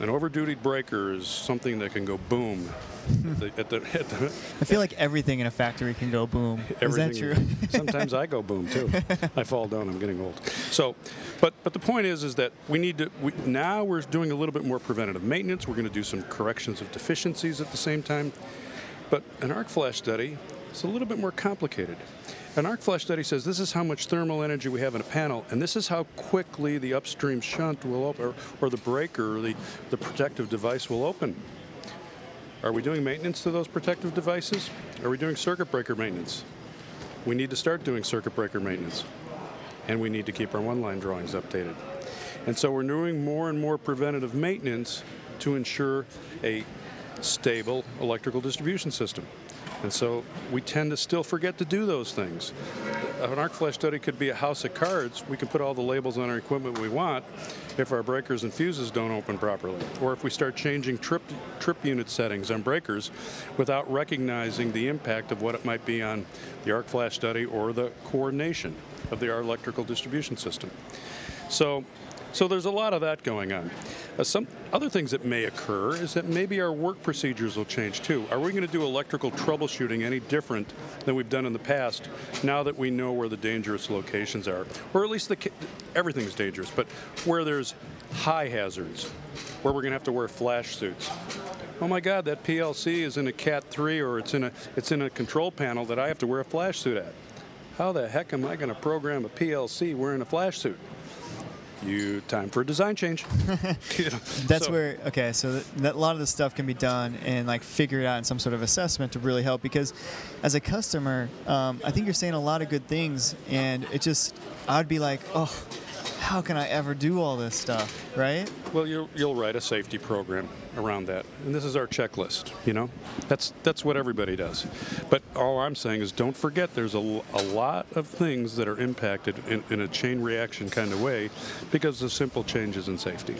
An overdutied breaker is something that can go boom. At the, at the, at the, I feel like everything in a factory can go boom. Is that true? [laughs] sometimes I go boom too. [laughs] I fall down. I'm getting old. So, but but the point is, is that we need to. We, now we're doing a little bit more preventative maintenance. We're going to do some corrections of deficiencies at the same time. But an arc flash study is a little bit more complicated. An arc flash study says this is how much thermal energy we have in a panel, and this is how quickly the upstream shunt will open, or, or the breaker, or the, the protective device will open. Are we doing maintenance to those protective devices? Are we doing circuit breaker maintenance? We need to start doing circuit breaker maintenance. And we need to keep our one line drawings updated. And so we're doing more and more preventative maintenance to ensure a stable electrical distribution system. And so we tend to still forget to do those things. An arc flash study could be a house of cards. We can put all the labels on our equipment we want if our breakers and fuses don't open properly, or if we start changing trip, trip unit settings on breakers without recognizing the impact of what it might be on the arc flash study or the coordination of the electrical distribution system. So so there's a lot of that going on. Uh, some other things that may occur is that maybe our work procedures will change too. Are we going to do electrical troubleshooting any different than we've done in the past now that we know where the dangerous locations are? Or at least the, everything's dangerous, but where there's high hazards, where we're going to have to wear flash suits. Oh my God, that PLC is in a Cat 3 or it's in a, it's in a control panel that I have to wear a flash suit at. How the heck am I going to program a PLC wearing a flash suit? You time for a design change. you [laughs] know, [laughs] That's so. where okay, so that, a lot of this stuff can be done and like figured out in some sort of assessment to really help because as a customer, um, I think you're saying a lot of good things, and it just I'd be like, oh, how can I ever do all this stuff, right? Well, you'll, you'll write a safety program around that, and this is our checklist. You know, that's that's what everybody does. But all I'm saying is, don't forget, there's a, a lot of things that are impacted in, in a chain reaction kind of way because of simple changes in safety.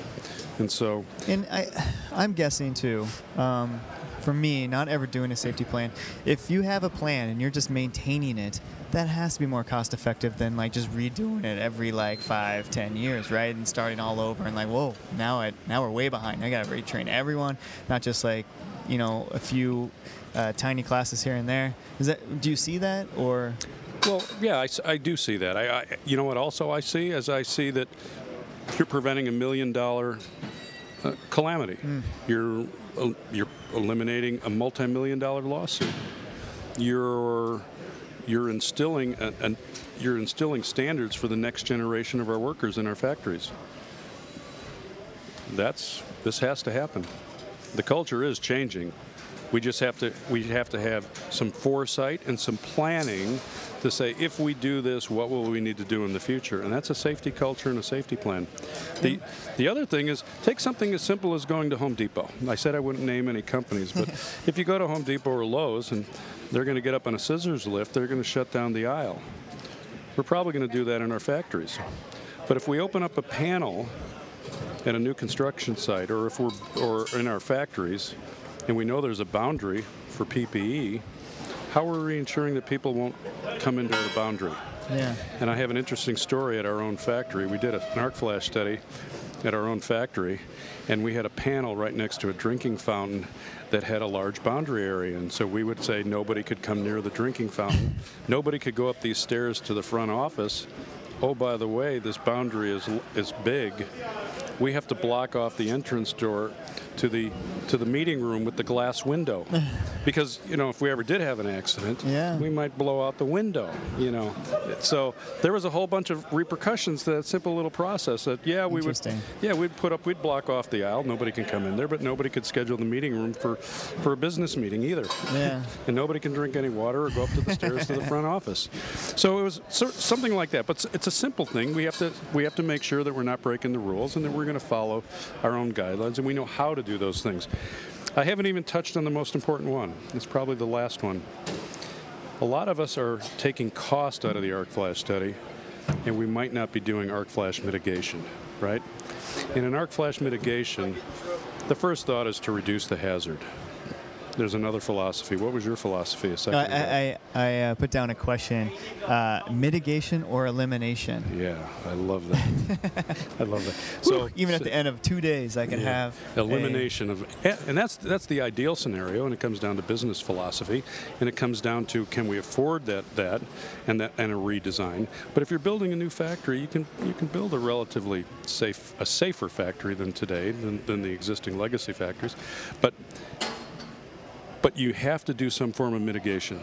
And so, And I, I'm guessing too. Um, for me, not ever doing a safety plan. If you have a plan and you're just maintaining it, that has to be more cost effective than like just redoing it every like five, ten years, right? And starting all over and like, whoa, now I now we're way behind. I gotta retrain everyone, not just like, you know, a few uh, tiny classes here and there. Is that? Do you see that or? well, yeah, I do see that. I, I, you know what? Also, I see as I see that you're preventing a million dollar uh, calamity. You're el- you're eliminating a multi-million dollar lawsuit. You're you're instilling a, an you're instilling standards for the next generation of our workers in our factories. That's this has to happen. The culture is changing. We just have to we have to have some foresight and some planning to say if we do this, what will we need to do in the future? And that's a safety culture and a safety plan. The the other thing is take something as simple as going to Home Depot. I said I wouldn't name any companies, but [laughs] if you go to Home Depot or Lowe's and they're going to get up on a scissors lift, they're going to shut down the aisle. We're probably going to do that in our factories. But if we open up a panel at a new construction site or if we're or in our factories and we know there's a boundary for PPE, how are we ensuring that people won't come into the boundary? Yeah. And I have an interesting story at our own factory. We did an arc flash study at our own factory, and we had a panel right next to a drinking fountain that had a large boundary area. And so we would say nobody could come near the drinking fountain, nobody could go up these stairs to the front office. Oh, by the way, this boundary is is big. We have to block off the entrance door to the to the meeting room with the glass window, [sighs] because you know if we ever did have an accident, Yeah. we might blow out the window, you know. So there was a whole bunch of repercussions to that simple little process that, yeah, we would, yeah, we'd put up, we'd block off the aisle. Nobody can come in there, but nobody could schedule the meeting room for, for a business meeting either. Yeah. [laughs] And nobody can drink any water or go up to the stairs to the front [laughs] office. So it was something like that. But it's a simple thing. We have to we have to make sure that we're not breaking the rules and that we're going to follow our own guidelines and we know how to do those things. I haven't even touched on the most important one. It's probably the last one. A lot of us are taking cost out of the arc flash study, and we might not be doing arc flash mitigation, right? In an arc flash mitigation, the first thought is to reduce the hazard. There's another philosophy. What was your philosophy a second ago? I, I, I uh, put down a question uh, mitigation or elimination? yeah, I love that. [laughs] I love that. So Even at the end of two days, I can Yeah. have a- elimination of and that's that's the ideal scenario and it comes down to business philosophy and it comes down to can we afford that that and that and a redesign but if you're building a new factory you can you can build a relatively safe a safer factory than today than, than the existing legacy factories but but you have to do some form of mitigation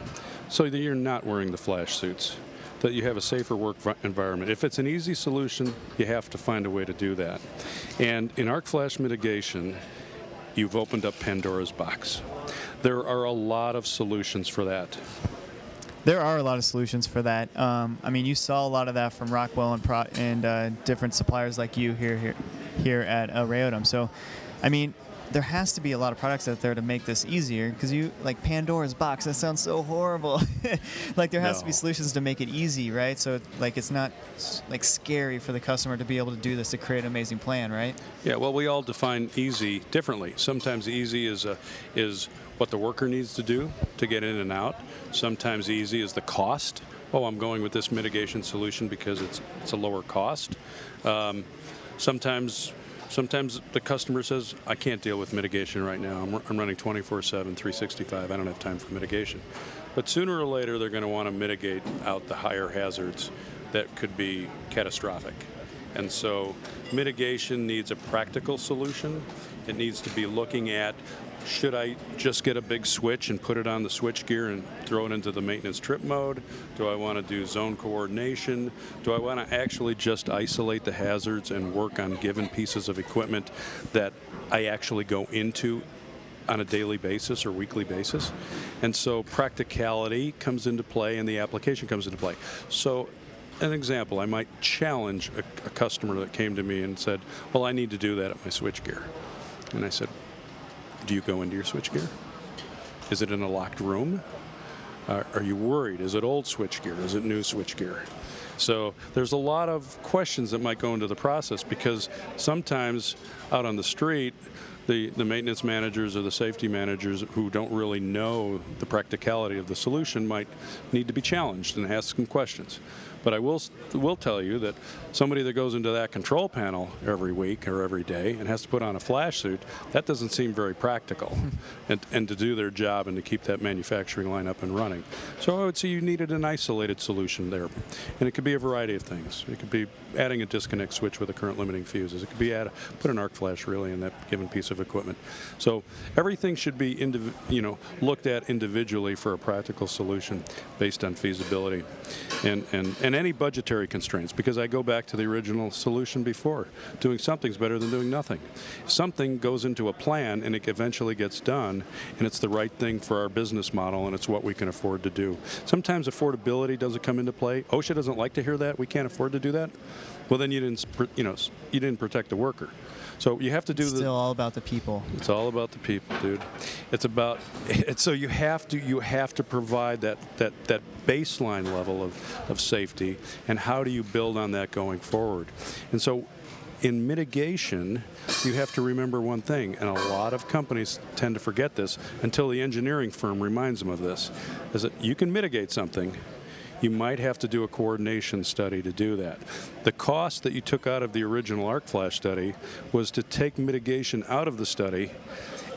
so that you're not wearing the flash suits that you have a safer work environment if it's an easy solution you have to find a way to do that and in arc flash mitigation you've opened up pandora's box there are a lot of solutions for that There are a lot of solutions for that. Um, I mean, you saw a lot of that from Rockwell and Pro- and uh, different suppliers like you here here here at uh. So, I mean, there has to be a lot of products out there to make this easier because you like Pandora's box. That sounds so horrible. [laughs] like there has to be solutions to make it easy, right? So like it's not like scary for the customer to be able to do this to create an amazing plan, right? Yeah, well, we all define easy differently. Sometimes easy is a, is what the worker needs to do to get in and out. Sometimes easy is the cost. Oh, I'm going with this mitigation solution because it's it's a lower cost. Um, sometimes. Sometimes the customer says, I can't deal with mitigation right now. I'm, I'm running 24 7, 365. I don't have time for mitigation. But sooner or later, they're going to want to mitigate out the higher hazards that could be catastrophic. And so mitigation needs a practical solution. It needs to be looking at should I just get a big switch and put it on the switch gear and throw it into the maintenance trip mode? Do I want to do zone coordination? Do I want to actually just isolate the hazards and work on given pieces of equipment that I actually go into on a daily basis or weekly basis. And so practicality comes into play and the application comes into play. So an example, I might challenge a, a customer that came to me and said, "Well, I need to do that at my switchgear," and I said, "Do you go into your switchgear? Is it in a locked room? Uh, are you worried? Is it old switchgear? Is it new switchgear?" So there's a lot of questions that might go into the process because sometimes out on the street, the, the maintenance managers or the safety managers who don't really know the practicality of the solution might need to be challenged and ask some questions. But I will will tell you that somebody that goes into that control panel every week or every day and has to put on a flash suit, that doesn't seem very practical, [laughs] and, and to do their job and to keep that manufacturing line up and running. So I would say you needed an isolated solution there, and it could be a variety of things. It could be adding a disconnect switch with a current limiting fuses. It could be add put an arc flash relay in that given piece of equipment. So everything should be indiv- you know looked at individually for a practical solution based on feasibility, and and and any budgetary constraints. Because I go back to the original solution before, doing something's better than doing nothing. Something goes into a plan and it eventually gets done, and it's the right thing for our business model, and it's what we can afford to do. Sometimes affordability doesn't come into play. OSHA doesn't like to hear that. We can't afford to do that. Well, then you didn't, you know, you didn't protect the worker. So you have to do the. It's still all about the people. It's all about the people, dude. It's about it's [laughs] so you have to you have to provide that that that baseline level of, of safety and how do you build on that going forward? And so in mitigation, you have to remember one thing, and a lot of companies tend to forget this until the engineering firm reminds them of this, is that you can mitigate something, you might have to do a coordination study to do that. The cost that you took out of the original arc flash study was to take mitigation out of the study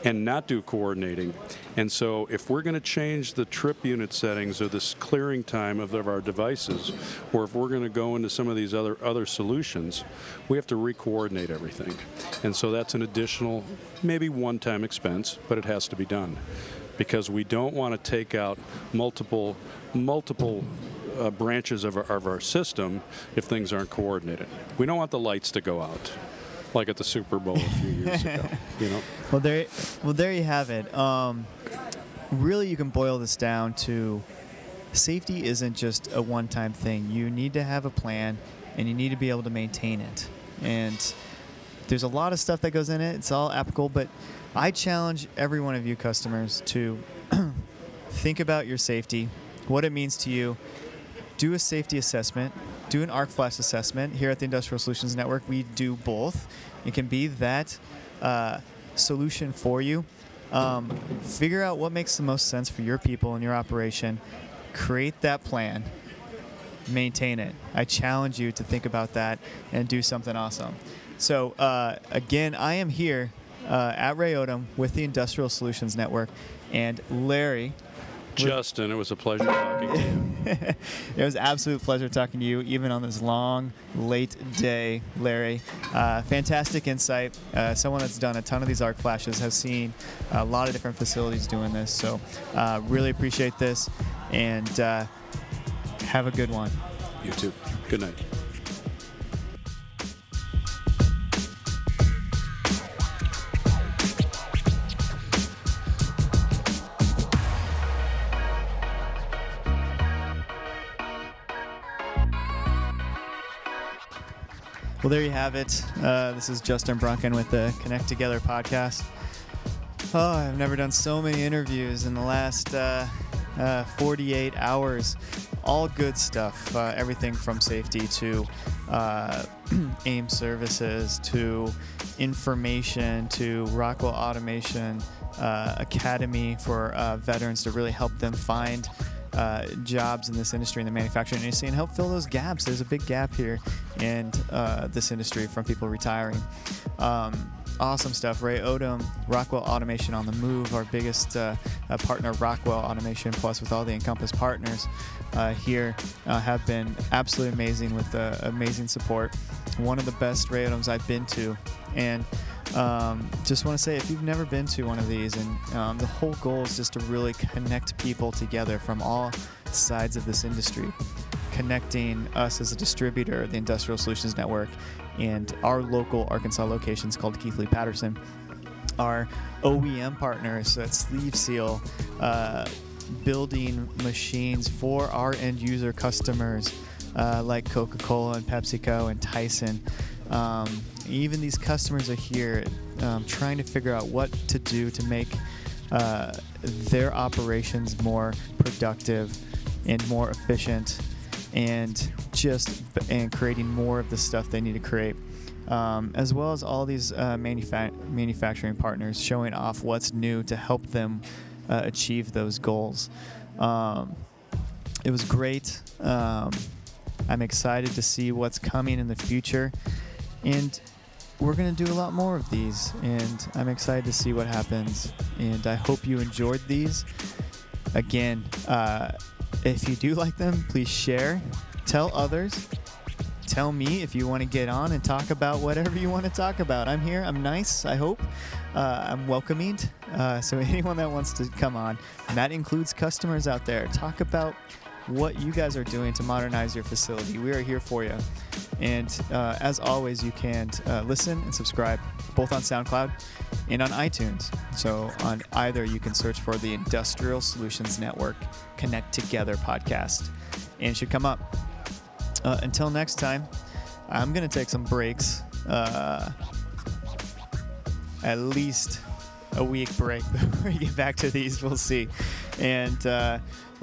and not do coordinating. And so if we're going to change the trip unit settings or this clearing time of, of our devices, or if we're going to go into some of these other other solutions, we have to re-coordinate everything. And so that's an additional, maybe one-time expense, but it has to be done because we don't want to take out multiple multiple uh, branches of our, of our system if things aren't coordinated. We don't want the lights to go out, like at the Super Bowl a few years ago. [laughs] You know, Well, there, well, there you have it. Um, really, you can boil this down to safety isn't just a one-time thing. You need to have a plan, and you need to be able to maintain it. And there's a lot of stuff that goes in it. It's all applicable, but I challenge every one of you customers to [clears throat] think about your safety, what it means to you. Do a safety assessment. Do an arc flash assessment. Here at the Industrial Solutions Network, we do both. It can be that uh, solution for you. Um, figure out what makes the most sense for your people and your operation. Create that plan. Maintain it. I challenge you to think about that and do something awesome. So uh, again, I am here uh, at Ray Odom with the Industrial Solutions Network, and Larry. Justin, it was a pleasure talking to you. [laughs] It was an absolute pleasure talking to you, even on this long, late day, Larry. Uh, fantastic insight. Uh, someone that's done a ton of these arc flashes, has seen a lot of different facilities doing this. So, uh, really appreciate this, and uh, have a good one. You too. Good night. Well, there you have it. Uh, this is Justin Brunken with the Connect Together podcast. Oh, I've never done so many interviews in the last uh, uh, 48 hours. All good stuff. Uh, everything from safety to uh, [clears throat] AIM services to information to Rockwell Automation uh, Academy for veterans to really help them find uh, jobs in this industry in the manufacturing industry and help fill those gaps. There's a big gap here in uh, this industry from people retiring. Um, awesome stuff. Ray Odom, Rockwell Automation on the Move, our biggest uh, uh, partner, Rockwell Automation, plus with all the Encompass partners uh, here, uh, have been absolutely amazing with uh, amazing support. One of the best Ray Odoms I've been to. And um, just want to say if you've never been to one of these and um, the whole goal is just to really connect people together from all sides of this industry connecting us as a distributor the industrial solutions network and our local arkansas locations called keithley patterson our oem partners at sleeve seal uh, building machines for our end user customers uh, like Coca-Cola and PepsiCo and Tyson. Um, even these customers are here um, trying to figure out what to do to make uh, their operations more productive and more efficient and just and creating more of the stuff they need to create. Um, as well as all these uh, manufa- manufacturing partners showing off what's new to help them uh, achieve those goals. Um, it was great. Um, i'm excited to see what's coming in the future. And we're going to do a lot more of these, and I'm excited to see what happens. And I hope you enjoyed these. Again, uh, if you do [laughs] like them, please share, tell others, tell me if you want to get on and talk about whatever you want to talk about. I'm here. I'm nice. I hope. Uh, I'm welcoming. Uh, so [laughs] anyone that wants to come on, and that includes customers out there, talk about what you guys are doing to modernize your facility. We are here for you. And uh, as always, you can uh, listen and subscribe both on SoundCloud and on iTunes. So on either, you can search for the Industrial Solutions Network Connect Together podcast, and it should come up. Uh, until next time, I'm going to take some breaks. Uh, at least a week break [laughs] before we get back to these. We'll see. And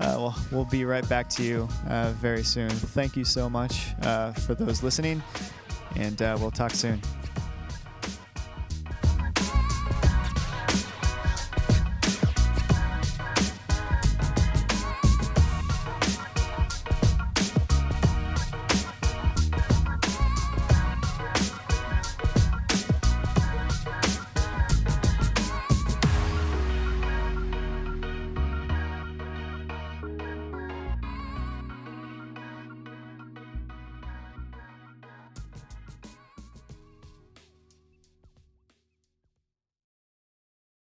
uh, we'll, we'll be right back to you uh, very soon. Thank you so much uh, for those listening, and uh, we'll talk soon.